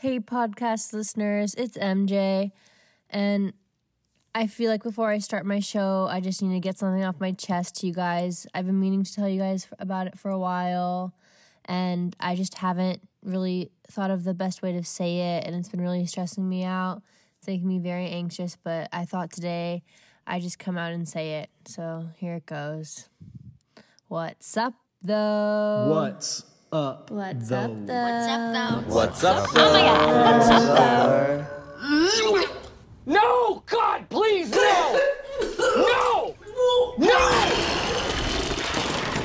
Hey, podcast listeners, it's MJ. And I feel like before I start my show, I just need to get something off my chest to you guys. I've been meaning to tell you guys about it for a while, and I just haven't really thought of the best way to say it, and it's been really stressing me out. It's making me very anxious, but I thought today I just come out and say it. So here it goes. What's up, though? What's up? What's though? up, though? What's up? Oh my god, what's up, though? Mm. No! God, please, no! No! No!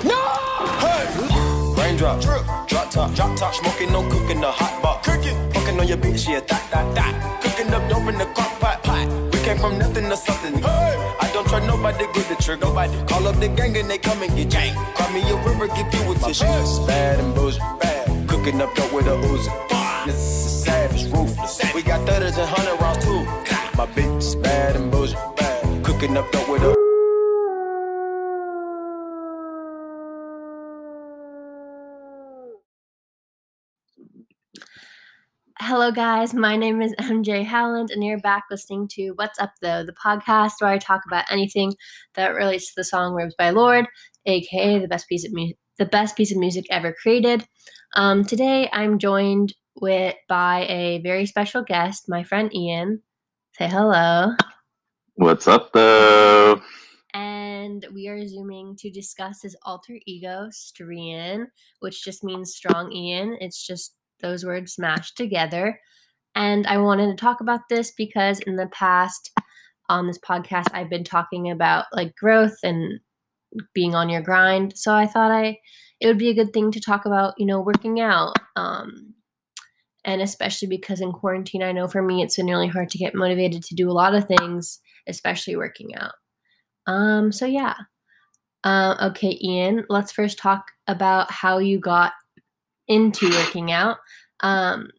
No! Raindrop, drip, drop top, drop top, smoking, no cooking, the hot pot, cooking, fucking on your bitch, yeah, that, that, that, cooking up dope in the crock pot, pot. We came from nothing to something. Hey, I don't try nobody, get the trigger, nobody. Call up the gang and they come and get gang. Cry me a river, give you a bad and bullshit, bad, cooking up dope with a Uzi. This is savage, ruthless. We got thudders and hundred rounds too. My bitch is bad and bullshit, bad, cooking up dope with a. Hello, guys. My name is MJ Howland, and you're back listening to What's Up Though, the podcast where I talk about anything that relates to the song "Robes by Lorde," aka the best piece of mu- the best piece of music ever created. Um, today, I'm joined with by a very special guest, my friend Ian. Say hello. What's up, though? And we are zooming to discuss his alter ego, Strian, which just means strong Ian. It's just those words smashed together. And I wanted to talk about this because in the past on this podcast, I've been talking about like growth and being on your grind. So I thought I it would be a good thing to talk about, you know, working out. Um, and especially because in quarantine, I know for me it's been really hard to get motivated to do a lot of things, especially working out. Um, so yeah. Uh, okay, Ian, let's first talk about how you got into working out. Um,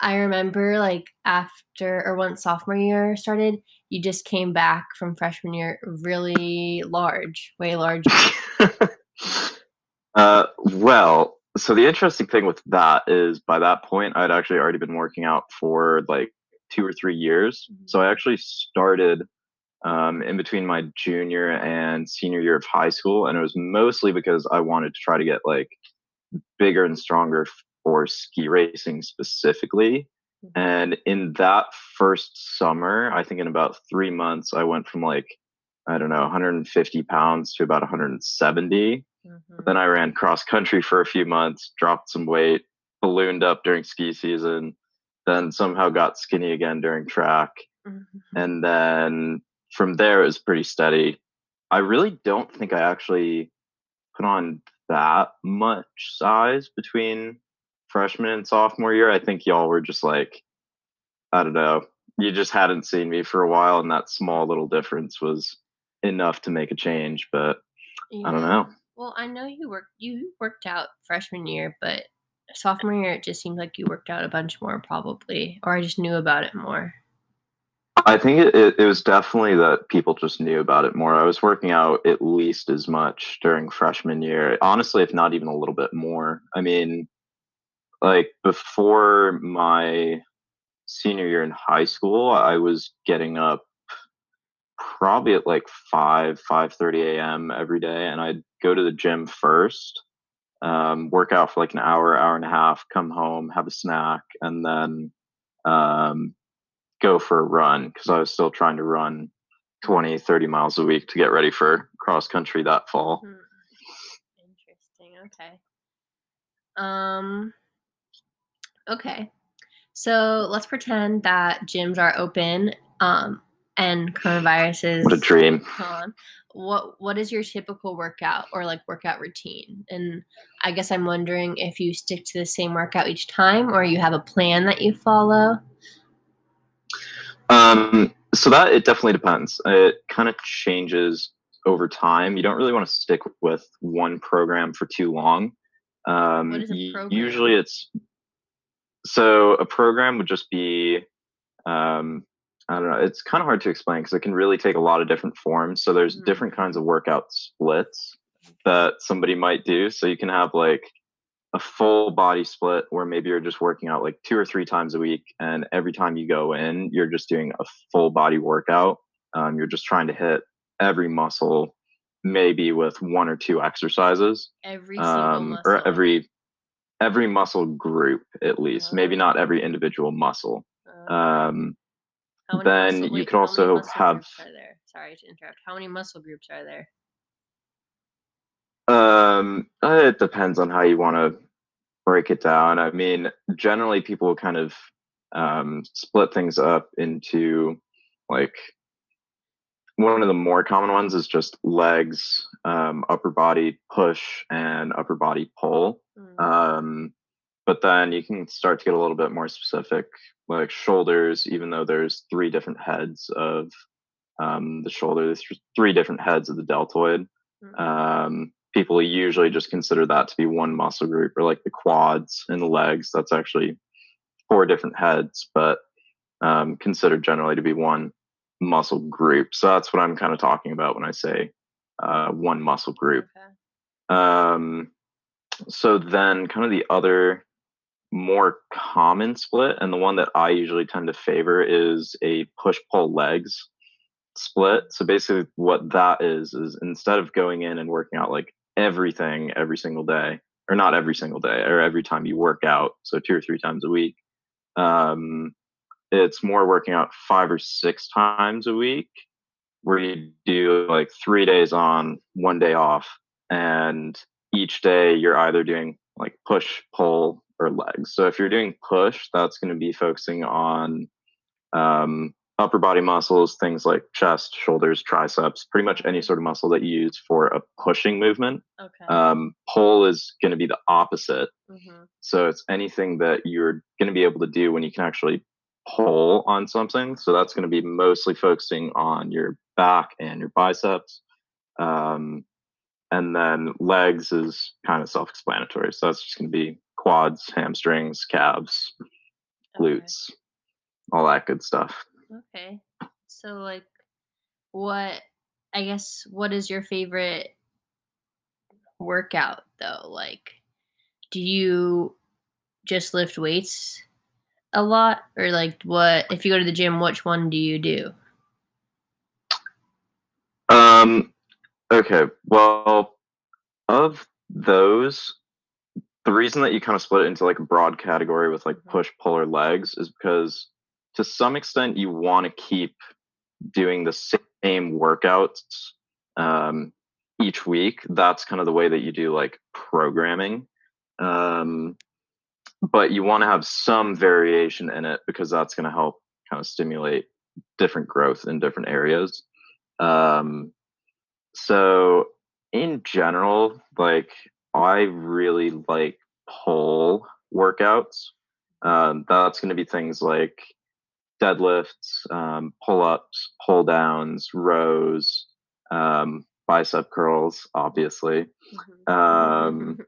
I remember like after or once sophomore year started, you just came back from freshman year really large, way large. uh, well, so the interesting thing with that is by that point, I'd actually already been working out for like two or three years. Mhm. So I actually started um, in between my junior and senior year of high school. And it was mostly because I wanted to try to get like bigger and stronger for ski racing specifically. And in that first summer, I think in about three months, I went from like, I don't know, 150 pounds to about 170. Mhm. Then I ran cross country for a few months, dropped some weight, ballooned up during ski season, then somehow got skinny again during track. Mhm. And then from there, it was pretty steady. I really don't think I actually put on that much size between freshman and sophomore year. I think y'all were just like, I don't know, you just hadn't seen me for a while, and that small little difference was enough to make a change. But I don't know. Well, I know you worked you worked out freshman year, but sophomore year it just seemed like you worked out a bunch more probably, or I just knew about it more. I think it, it, it was definitely that people just knew about it more. I was working out at least as much during freshman year. Honestly, if not even a little bit more. I mean, like before my senior year in high school, I was getting up probably at like 5 5:30 a.m. every day and I'd go to the gym first. Um, work out for like an hour, hour and a half, come home, have a snack, and then um, go for a run because I was still trying to run 20, 30 miles a week to get ready for cross country that fall. Hmm. Interesting. Okay. Um. Okay. So let's pretend that gyms are open. Um, and coronavirus is What a dream. gone. What What is your typical workout or like workout routine? And I guess I'm wondering if you stick to the same workout each time, or you have a plan that you follow. Um, so that it definitely depends. It kind of changes over time. You don't really want to stick with one program for too long. Um, What is a y- program? Usually, it's so a program would just be um, I don't know. It's kind of hard to explain because it can really take a lot of different forms. So there's Mhm. different kinds of workout splits that somebody might do. So you can have like a full body split where maybe you're just working out like two or three times a week and every time you go in you're just doing a full body workout um, you're just trying to hit every muscle maybe with one or two exercises Every single um, or every every muscle group at least maybe not Oh. every individual muscle Oh. um, then muscle- you wait, could how also have- groups Are there? Sorry to interrupt. How many muscle groups are there? Um, it depends on how you want to break it down. I mean, generally people kind of um, split things up into like one of the more common ones is just legs, um, upper body push, and upper body pull. Mm. Um, but then you can start to get a little bit more specific, like shoulders, even though there's three different heads of um, the shoulder, there's three different heads of the deltoid Mm. um, people usually just consider that to be one muscle group or like the quads and the legs that's actually four different heads but um, considered generally to be one muscle group. So that's what i'm kind of talking about when i say uh, one muscle group. Okay. um, so then kind of the other more common split and the one that i usually tend to favor is a push pull legs split. So basically what that is is instead of going in and working out like everything every single day or not every single day or every time you work out so two or three times a week um, it's more working out five or six times a week where you do like three days on one day off and each day you're either doing like push pull or legs so if you're doing push that's going to be focusing on um, upper body muscles things like chest shoulders triceps pretty much any sort of muscle that you use for a pushing movement Okay. um, pull is going to be the opposite Mm-hmm. so it's anything that you're going to be able to do when you can actually pull on something. So that's going to be mostly focusing on your back and your biceps. Um, and then legs is kind of self explanatory. So that's just going to be quads, hamstrings, calves, glutes, all that good stuff. Okay. So like what I guess what is your favorite workout though? Like do you just lift weights a lot or like what if you go to the gym which one do you do? Um, okay. Well, of those, the reason that you kind of split it into like a broad category with like Mhm. push, pull, or legs is because to some extent you want to keep doing the same workouts um, each week. That's kind of the way that you do like programming. Um, but you want to have some variation in it because that's going to help kind of stimulate different growth in different areas. Um, so in general, like I really like pull workouts. Um, that's going to be things like deadlifts, um, pull ups, pull downs, rows, um, bicep curls, obviously. Um,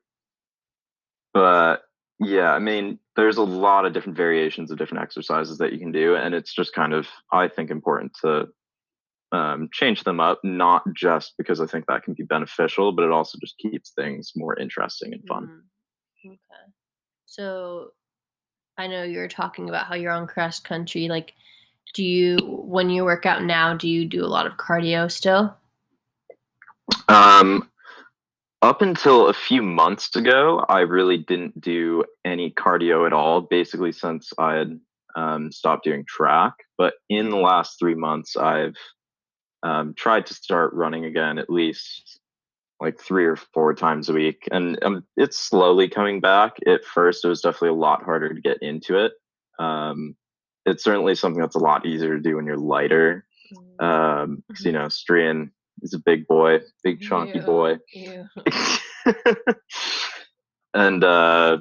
but yeah, I mean, there's a lot of different variations of different exercises that you can do, and it's just kind of, I think, important to um, change them up, not just because I think that can be beneficial, but it also just keeps things more interesting and fun. Mhm. Okay. So I know you're talking about how you're on cross country. Like, do you, when you work out now, do you do a lot of cardio still? Um, up until a few months ago, I really didn't do any cardio at all, basically, since I had um, stopped doing track. But in the last three months, I've um, tried to start running again at least like three or four times a week. And um, it's slowly coming back. At first, it was definitely a lot harder to get into it. Um, it's certainly something that's a lot easier to do when you're lighter. Mm. Um, 'cause, you know, Strian is a big boy, big chunky Ew. boy. Ew. and uh,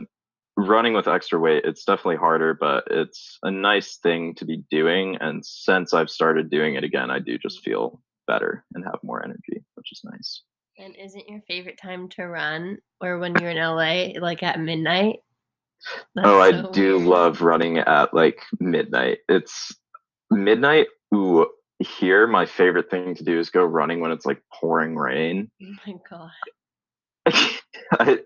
running with extra weight, it's definitely harder, but it's a nice thing to be doing. And since I've started doing it again, I do just feel better and have more energy, which is nice. And isn't your favorite time to run or when you're in LA, like at midnight? oh, I do weird. love running at like midnight. It's midnight. Ooh, here, my favorite thing to do is go running when it's like pouring rain. Oh my god. I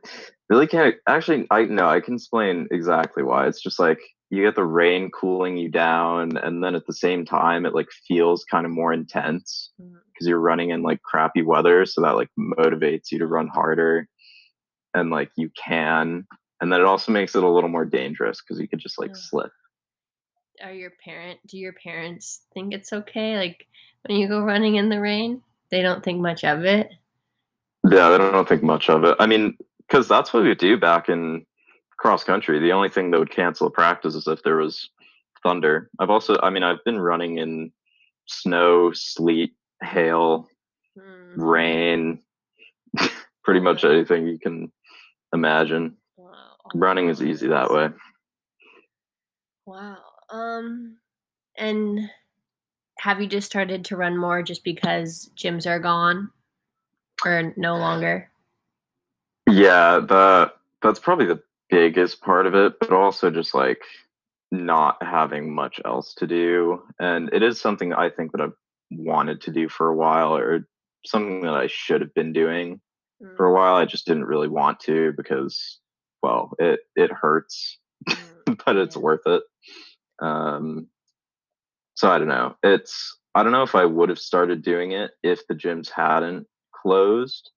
really can't actually I no, I can explain exactly why. It's just like you get the rain cooling you down and then at the same time it like feels kind of more intense mm. because you're running in like crappy weather so that like motivates you to run harder and like you can and then it also makes it a little more dangerous because you could just like Yeah. slip Are your parent? Do your parents think it's okay? Like when you go running in the rain, they don't think much of it. yeah they don't think much of it i mean because that's what we do back in cross country the only thing that would cancel a practice is if there was thunder i've also i mean i've been running in snow sleet hail Hmm. rain pretty much anything you can imagine Wow. running is easy that way Wow. Um, and have you just started to run more just because gyms are gone or no longer? yeah the that's probably the biggest part of it but also just like not having much else to do and it is something i think that i've wanted to do for a while or something that i should have been doing for a while i just didn't really want to because well it it hurts Mm, but it's Yeah. worth it. Um, so I don't know. It's I don't know if I would have started doing it if the gyms hadn't closed,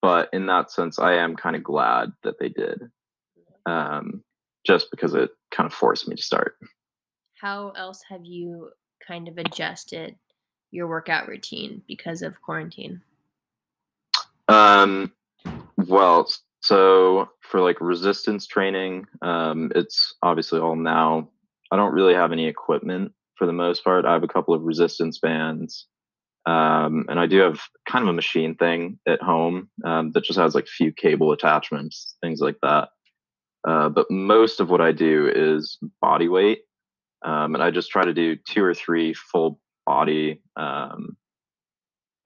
but in that sense, I am kind of glad that they did, um, just because it kind of forced me to start. How else have you kind of adjusted your workout routine because of quarantine? Um, well, so for like resistance training, um, it's obviously all now. I don't really have any equipment for the most part. I have a couple of resistance bands, um, and I do have kind of a machine thing at home um, that just has like few cable attachments, things like that. Uh, but most of what I do is body weight, um, and I just try to do two or three full body um,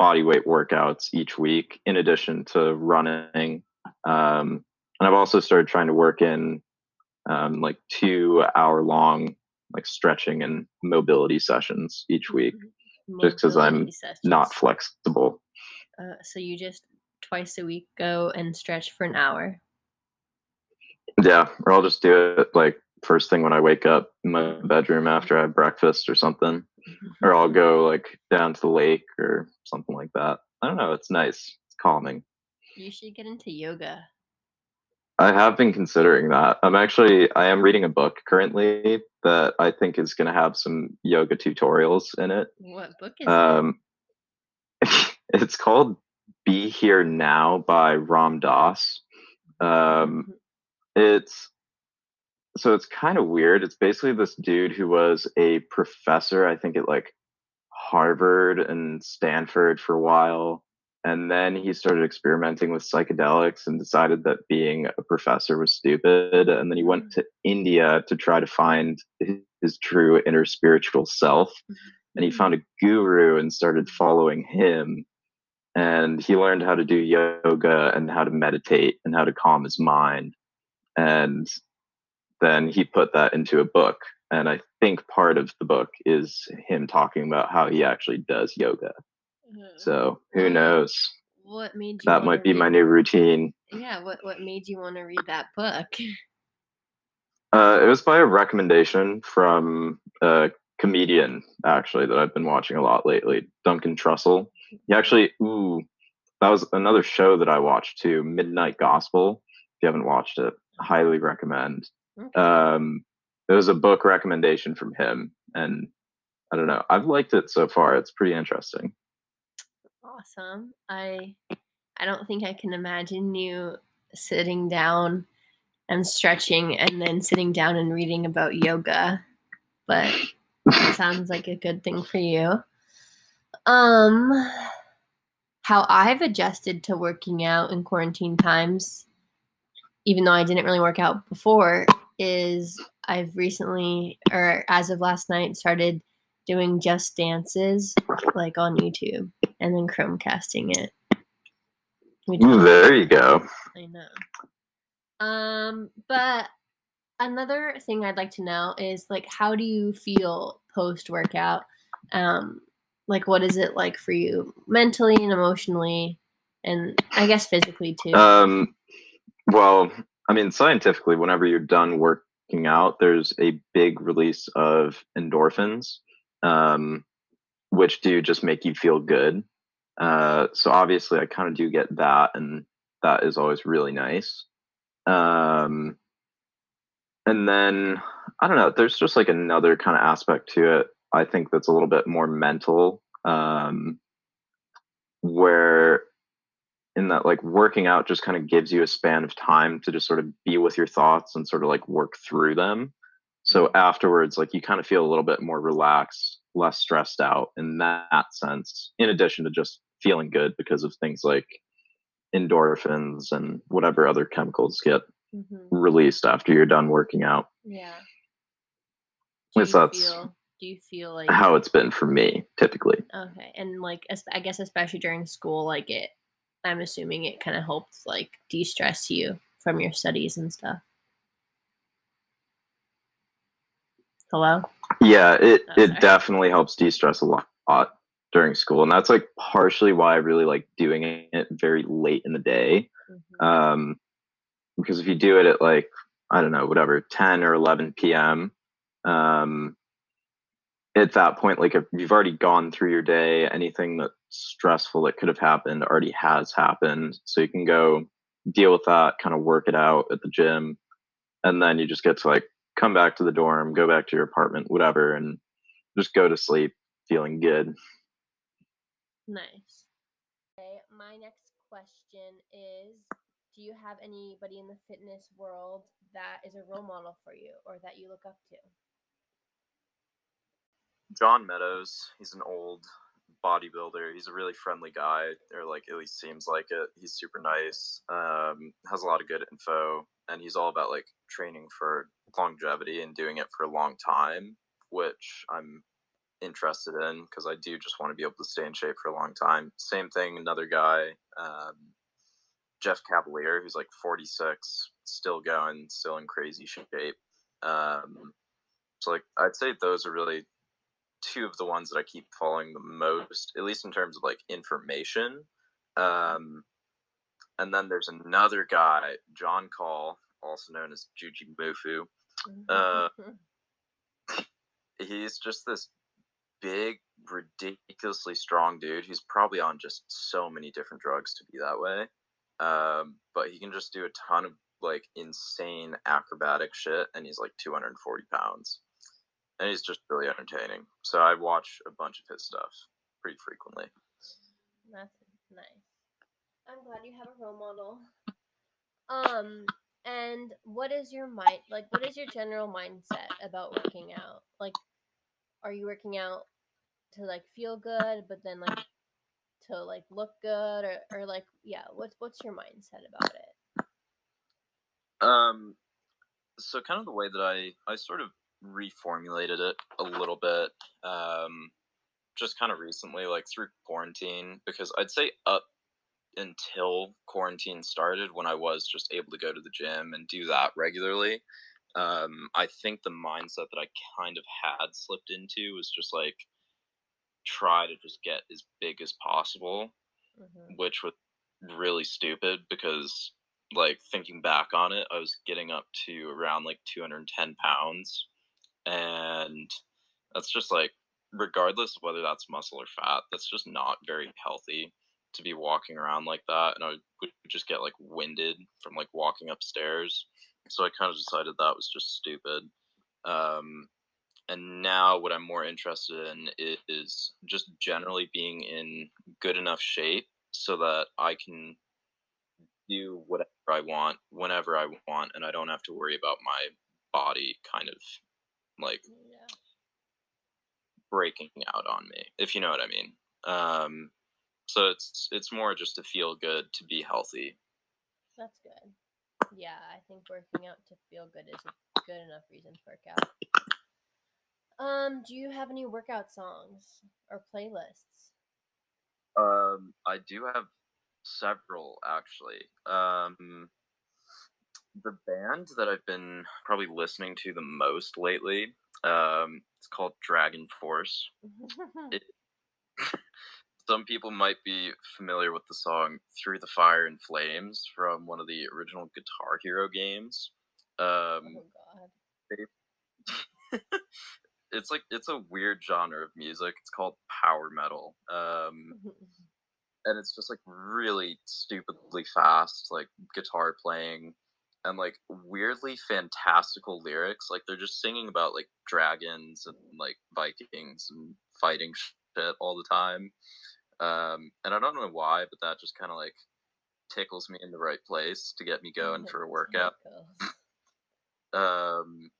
body weight workouts each week in addition to running um, and i've also started trying to work in um, like two hour long like stretching and mobility sessions each week just because I'm Mobility not flexible. Uh, so you just twice a week go and stretch for an hour. yeah or i'll just do it like first thing when i wake up in my bedroom after i have breakfast or something or i'll go like down to the lake or something like that. I don't know it's nice it's calming. You should get into yoga. I have been considering that. I'm actually I am reading a book currently that I think is going to have some yoga tutorials in it. What book is it? Um it's called Be Here Now by Ram Dass. Um it's so it's kind of weird. It's basically this dude who was a professor, I think at like Harvard and Stanford for a while. And then he started experimenting with psychedelics and decided that being a professor was stupid. And then he went mm. to India to try to find his, his true inner spiritual self. Mm-hmm. And he mm-hmm. found a guru and started following him. And he learned how to do yoga and how to meditate and how to calm his mind. And then he put that into a book. And I think part of the book is him talking about how he actually does yoga. Uh, So who knows? what made you That might be my new routine. Yeah, what what made you want to read that book? Uh, it was by a recommendation from a comedian, actually, that I've been watching a lot lately, Duncan Trussell. He actually, ooh, that was another show that I watched too, Midnight Gospel. If you haven't watched it, highly recommend. Okay. Um, it was a book recommendation from him, and I don't know, I've liked it so far. It's pretty interesting. Awesome. I I don't think I can imagine you sitting down and stretching and then sitting down and reading about yoga, but it sounds like a good thing for you. Um how I've adjusted to working out in quarantine times even though I didn't really work out before is I've recently or as of last night started doing just dances like on YouTube and then Chromecasting it. Ooh, there you go. I know. Um, but another thing I'd like to know is like how do you feel post workout? Um, like what is it like for you mentally and emotionally? and I guess physically too. Um, well, I mean, scientifically, whenever you're done working out, there's a big release of endorphins, um, which do just make you feel good. Uh, so obviously, I kind of do get that, and that is always really nice. Um, and then I don't know. There's just like another kind of aspect to it. I think that's a little bit more mental, um, where in that like working out just kind of gives you a span of time to just sort of be with your thoughts and sort of like work through them. So afterwards, like you kind of feel a little bit more relaxed, less stressed out in that sense, in addition to just feeling good because of things like endorphins and whatever other chemicals get hmm released after you're done working out. Yeah. Do you that's feel? Do you feel like how it's been for me typically. okay? And like, I guess especially during school, like it. I'm assuming it kind of helps like de-stress you from your studies and stuff. Hello. Yeah, it Oh, it definitely helps de-stress a lot, lot during school, and that's like partially why I really like doing it very late in the day. Mhm. Um, because if you do it at like I don't know, whatever, ten or eleven p.m. Um, at that point, like if you've already gone through your day, anything that's stressful that could have happened already has happened, so you can go deal with that, kind of work it out at the gym, and then you just get to like come back to the dorm, go back to your apartment, whatever, and just go to sleep feeling good. Nice. Okay, my next question is Do you have anybody in the fitness world that is a role model for you or that you look up to? John Meadows, he's an old bodybuilder. He's a really friendly guy, or like at least seems like it. He's super nice. Um, has a lot of good info, and he's all about like training for longevity and doing it for a long time, which I'm interested in because I do just want to be able to stay in shape for a long time. Same thing, another guy, um, Jeff Cavaliere, who's like 46, still going, still in crazy shape. Um, so like I'd say those are really two of the ones that I keep following the most, at least in terms of like information. Um, and then there's another guy, John Call, also known as Juji Mufu. Uh, He's just this big, ridiculously strong dude. He's probably on just so many different drugs to be that way. Um, but he can just do a ton of like insane acrobatic shit, and he's like 240 pounds and he's just really entertaining. So I watch a bunch of his stuff pretty frequently. That's nice. I'm glad you have a role model. Um, and what is your mind like? What is your general mindset about working out? Like, are you working out to like feel good, but then like to like look good, or or like yeah? What's what's your mindset about it? Um, so kind of the way that I I sort of reformulated it a little bit, um, just kind of recently, like through quarantine, because I'd say up until quarantine started, when I was just able to go to the gym and do that regularly. Um, I think the mindset that I kind of had slipped into was just like try to just get as big as possible hmm which was really stupid because like thinking back on it i was getting up to around like 210 pounds and that's just like regardless of whether that's muscle or fat that's just not very healthy to be walking around like that and i would just get like winded from like walking upstairs so i kind of decided that was just stupid um and now what i'm more interested in is, is just generally being in good enough shape so that I can do whatever I want whenever I want, and I don't have to worry about my body kind of like Yeah. breaking out on me, if you know what I mean. Um, so it's it's more just to feel good, to be healthy. That's good. Yeah, I think working out to feel good is a good enough reason to work out. Um, do you have any workout songs or playlists? Um, I do have several actually. Um, the band that I've been probably listening to the most lately, um, it's called Dragon Force. It's some people might be familiar with the song "Through the Fire and Flames" from one of the original Guitar Hero games. Um, Oh god. it's like it's a weird genre of music. It's called power metal. Um, and it's just like really stupidly fast, like guitar playing and like weirdly fantastical lyrics. Like they're just singing about like dragons and like Vikings and fighting shit all the time. Um, and I don't know why, but that just kind of like tickles me in the right place to get me going for a workout. Um,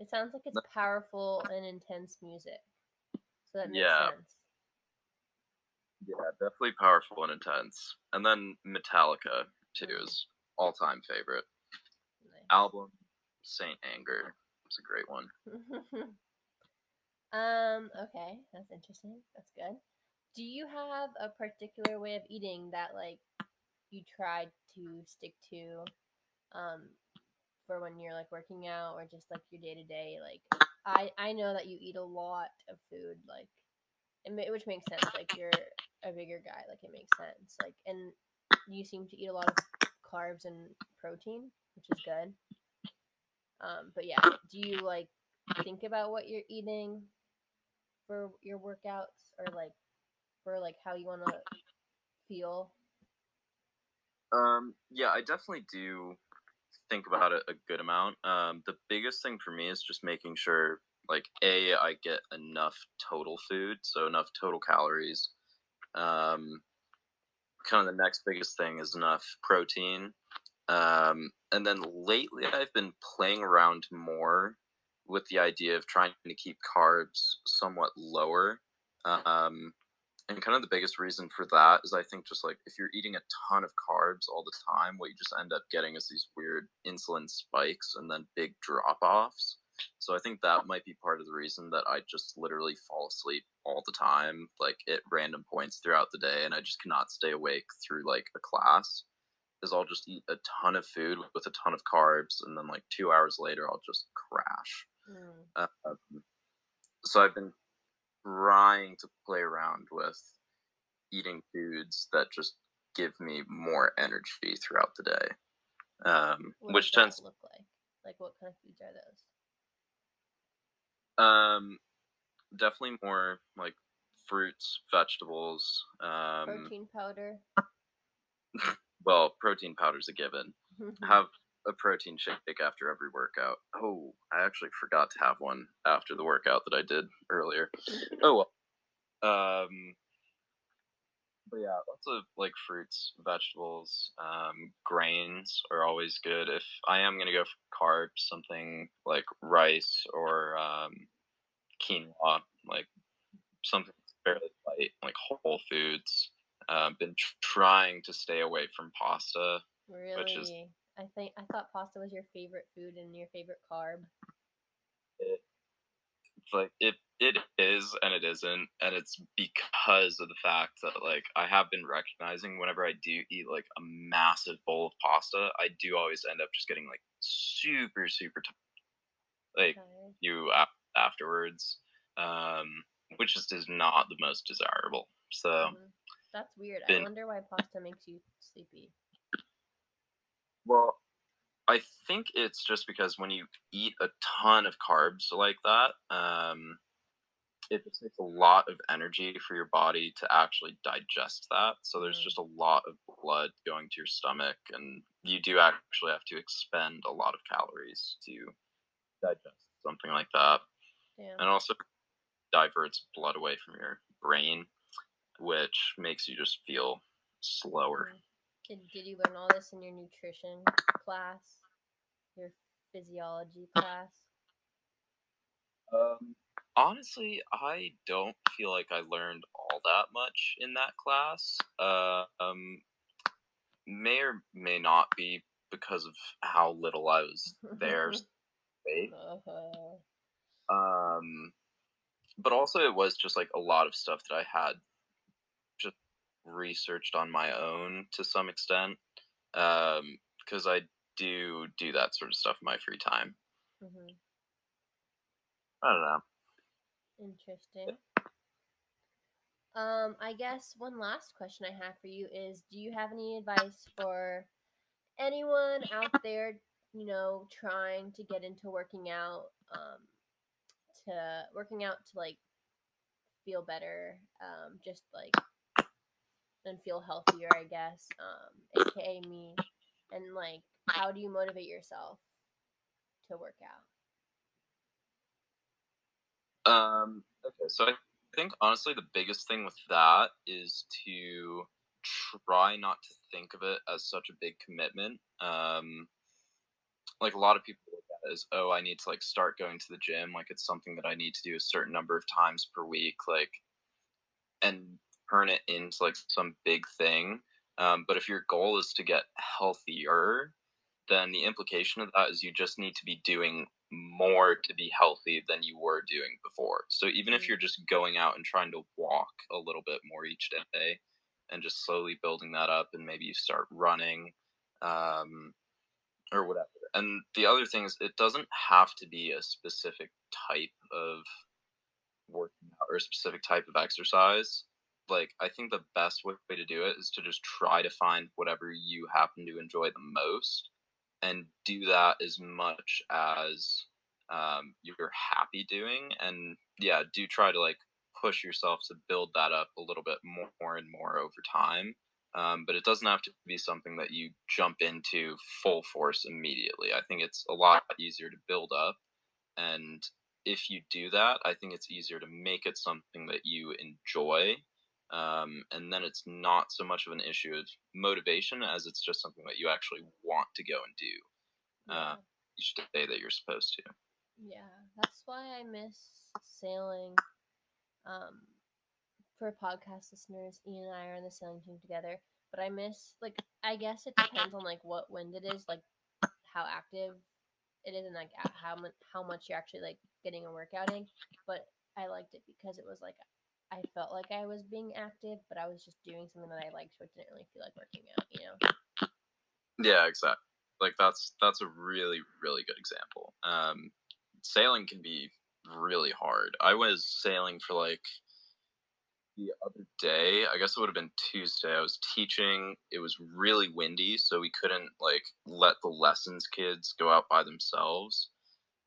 It sounds like it's powerful and intense music. So that makes Yeah. sense. yeah, definitely powerful and intense. And then Metallica too is all time favorite. Album. Saint Anger. It's a great one. um, okay, that's interesting. That's good. Do you have a particular way of eating that like you tried to stick to um for when you're like working out or just like your day to day like I I know that you eat a lot of food like which makes sense like you're a bigger guy like it makes sense like and you seem to eat a lot of carbs and protein which is good um but yeah do you like think about what you're eating for your workouts or like for like how you want to feel Um, yeah, I definitely do think about it a good amount. Um, the biggest thing for me is just making sure, like, a I get enough total food, so enough total calories. Um, kind of the next biggest thing is enough protein. Um, and then lately, I've been playing around more with the idea of trying to keep carbs somewhat lower. Um, and kind of the biggest reason for that is I think just like if you're eating a ton of carbs all the time, what you just end up getting is these weird insulin spikes and then big drop offs. So I think that might be part of the reason that I just literally fall asleep all the time, like at random points throughout the day, and I just cannot stay awake through like a class. Is I'll just eat a ton of food with a ton of carbs, and then like two hours later, I'll just crash. Mm. Um, so I've been trying to play around with eating foods that just give me more energy throughout the day. Um, which tends look like? Like what kind of foods are those? um definitely more like fruits, vegetables, um Protein powder. well, protein powder's a given. Have a protein shake after every workout. Oh, I actually forgot to have one after the workout that I did earlier. Oh well. Um but yeah, lots of like fruits, vegetables, um, grains are always good. If I am gonna go for carbs, something like rice or um, quinoa, like something fairly light, like whole foods. Uh, been tr- trying to stay away from pasta. really? which is- I think I thought pasta was your favorite food and your favorite carb. It's like it it is and it isn't, and it's because of the fact that like I have been recognizing whenever I do eat like a massive bowl of pasta, I do always end up just getting like super super tired, like Tired. you a- afterwards, um, which just is not the most desirable. So Mhm. That's weird. I wonder why pasta makes you sleepy. Well, I think it's just because when you eat a ton of carbs like that, um, it just takes a lot of energy for your body to actually digest that. So there's Mm. just a lot of blood going to your stomach, and you do actually have to expend a lot of calories to digest something like that. Damn. And also diverts blood away from your brain, which makes you just feel slower. Did, did you learn all this in your nutrition class? Your physiology class? Um, honestly, I don't feel like I learned all that much in that class. Uh, um, may or may not be because of how little I was there. Uh-huh. Um, but also it was just like a lot of stuff that I had researched on my own to some extent. Um, because I do do that sort of stuff in my free time. Mhm. I don't know. Interesting. Um, I guess one last question I have for you is do you have any advice for anyone out there, you know, trying to get into working out, um, to working out to like feel better, um, just like and feel healthier, I guess, um, aka me, and like how do you motivate yourself to work out? Um, okay, so I think honestly the biggest thing with that is to try not to think of it as such a big commitment. Um, like a lot of people look at as, oh, I need to like start going to the gym. Like it's something that I need to do a certain number of times per week. Like, and turn it into like some big thing. Um, but if your goal is to get healthier, then the implication of that is you just need to be doing more to be healthy than you were doing before. So even if Mm. you're just going out and trying to walk a little bit more each day and just slowly building that up and maybe you start running um, or whatever. And the other thing is it doesn't have to be a specific type of working out or a specific type of exercise. Like I think the best way to do it is to just try to find whatever you happen to enjoy the most and do that as much as um, you're happy doing and yeah do try to like push yourself to build that up a little bit more and more over time um, but it doesn't have to be something that you jump into full force immediately. I think it's a lot easier to build up and if you do that i think it's easier to make it something that you enjoy um, and then it's not so much of an issue of motivation as it's just something that you actually want to go and do uh, each day that you're supposed to. Yeah, that's why I miss sailing. Um, for podcast listeners, Ian and I are on the sailing team together, but I miss like I guess it depends on like what wind it is, like how active it is, and like how much how much you're actually like getting a workout in. But I liked it because it was like I felt like I was being active, but I was just doing something that I liked, so it didn't really feel like working out. You know? Yeah, exactly. Like that's that's a really really good example. Um, sailing can be really hard. I was sailing for like the other day. I guess it would have been Tuesday. I was teaching. It was really windy, so we couldn't like let the lessons kids go out by themselves.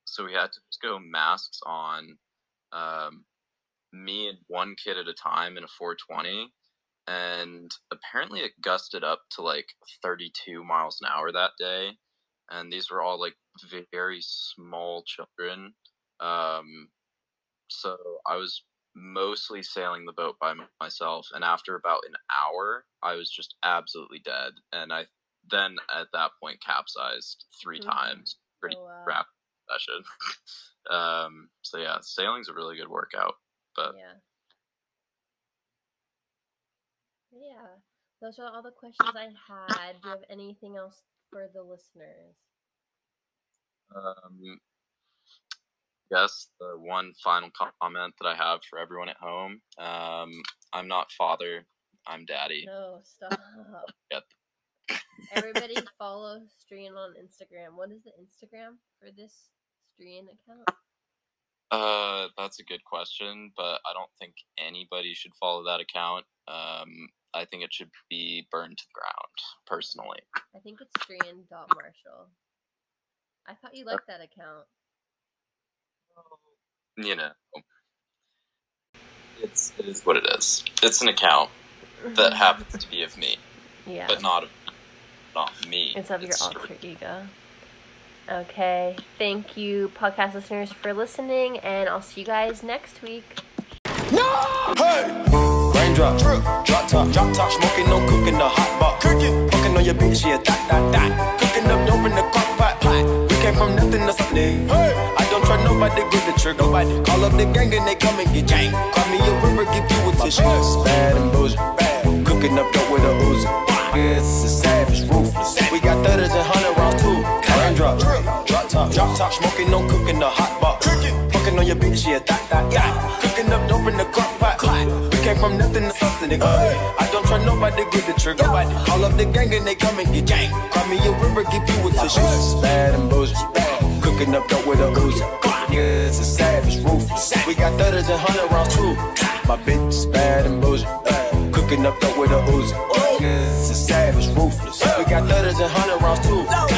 So we had to just go masks on. Um, me and one kid at a time in a 420 and apparently it gusted up to like 32 miles an hour that day and these were all like very small children um so i was mostly sailing the boat by myself and after about an hour i was just absolutely dead and i then at that point capsized three Mhm. times pretty Oh, wow. rapid session um so yeah sailing's a really good workout but Yeah. Yeah. Those are all the questions I had. Do you have anything else for the listeners? Um, yes, the one final comment that I have for everyone at home. Um, I'm not father. I'm daddy. No, stop. Yep. Everybody follow Strian on Instagram. What is the Instagram for this Strian account? Uh, that's a good question, but I don't think anybody should follow that account. Um, I think it should be burned to the ground, personally. I think it's Strian.marshall. I thought you liked that account. You know, it's it is what it is. It's an account that happens to be of me, Yeah. but not of not me. It's of your alter ego. Okay. Thank you, podcast listeners, for listening, and I'll see you guys next week. Hey! Raindrop, drip, drop top, drop top, smoking, no cooking, the hot pot. Cooking, fucking on your bitch, yeah, that, that, that. Cooking up dope in the crock pot, pot. We came from nothing to something. Hey! I don't try nobody, grip the trigger. Nobody call up the gang and they come and get jank. Call me a river, give you a tissue. Bad and bougie, bad. Cooking up dope with a Uzi. It's a savage, ruthless. We got thudders and hundred rounds too. Raindrop, drip, drop top, drop top, smoking, no cooking, the hot pot. Cooking, fucking on your bitch, yeah, that, that, that. Cooking up dope in the crock pot. We came from nothing to something. Nigga. I don't try nobody, get the trigger. Nobody call up the gang and they come and get jank. Cry me a river, give you a tissue. Bad and bad. Cooking up dope with a Uzi. Yeah, it's a savage, ruthless. We got thudders and hundred rounds too. My bitch is bad and bougie. Cooking up dope with a Uzi. It's a savage, ruthless. We got thudders and hundred rounds too.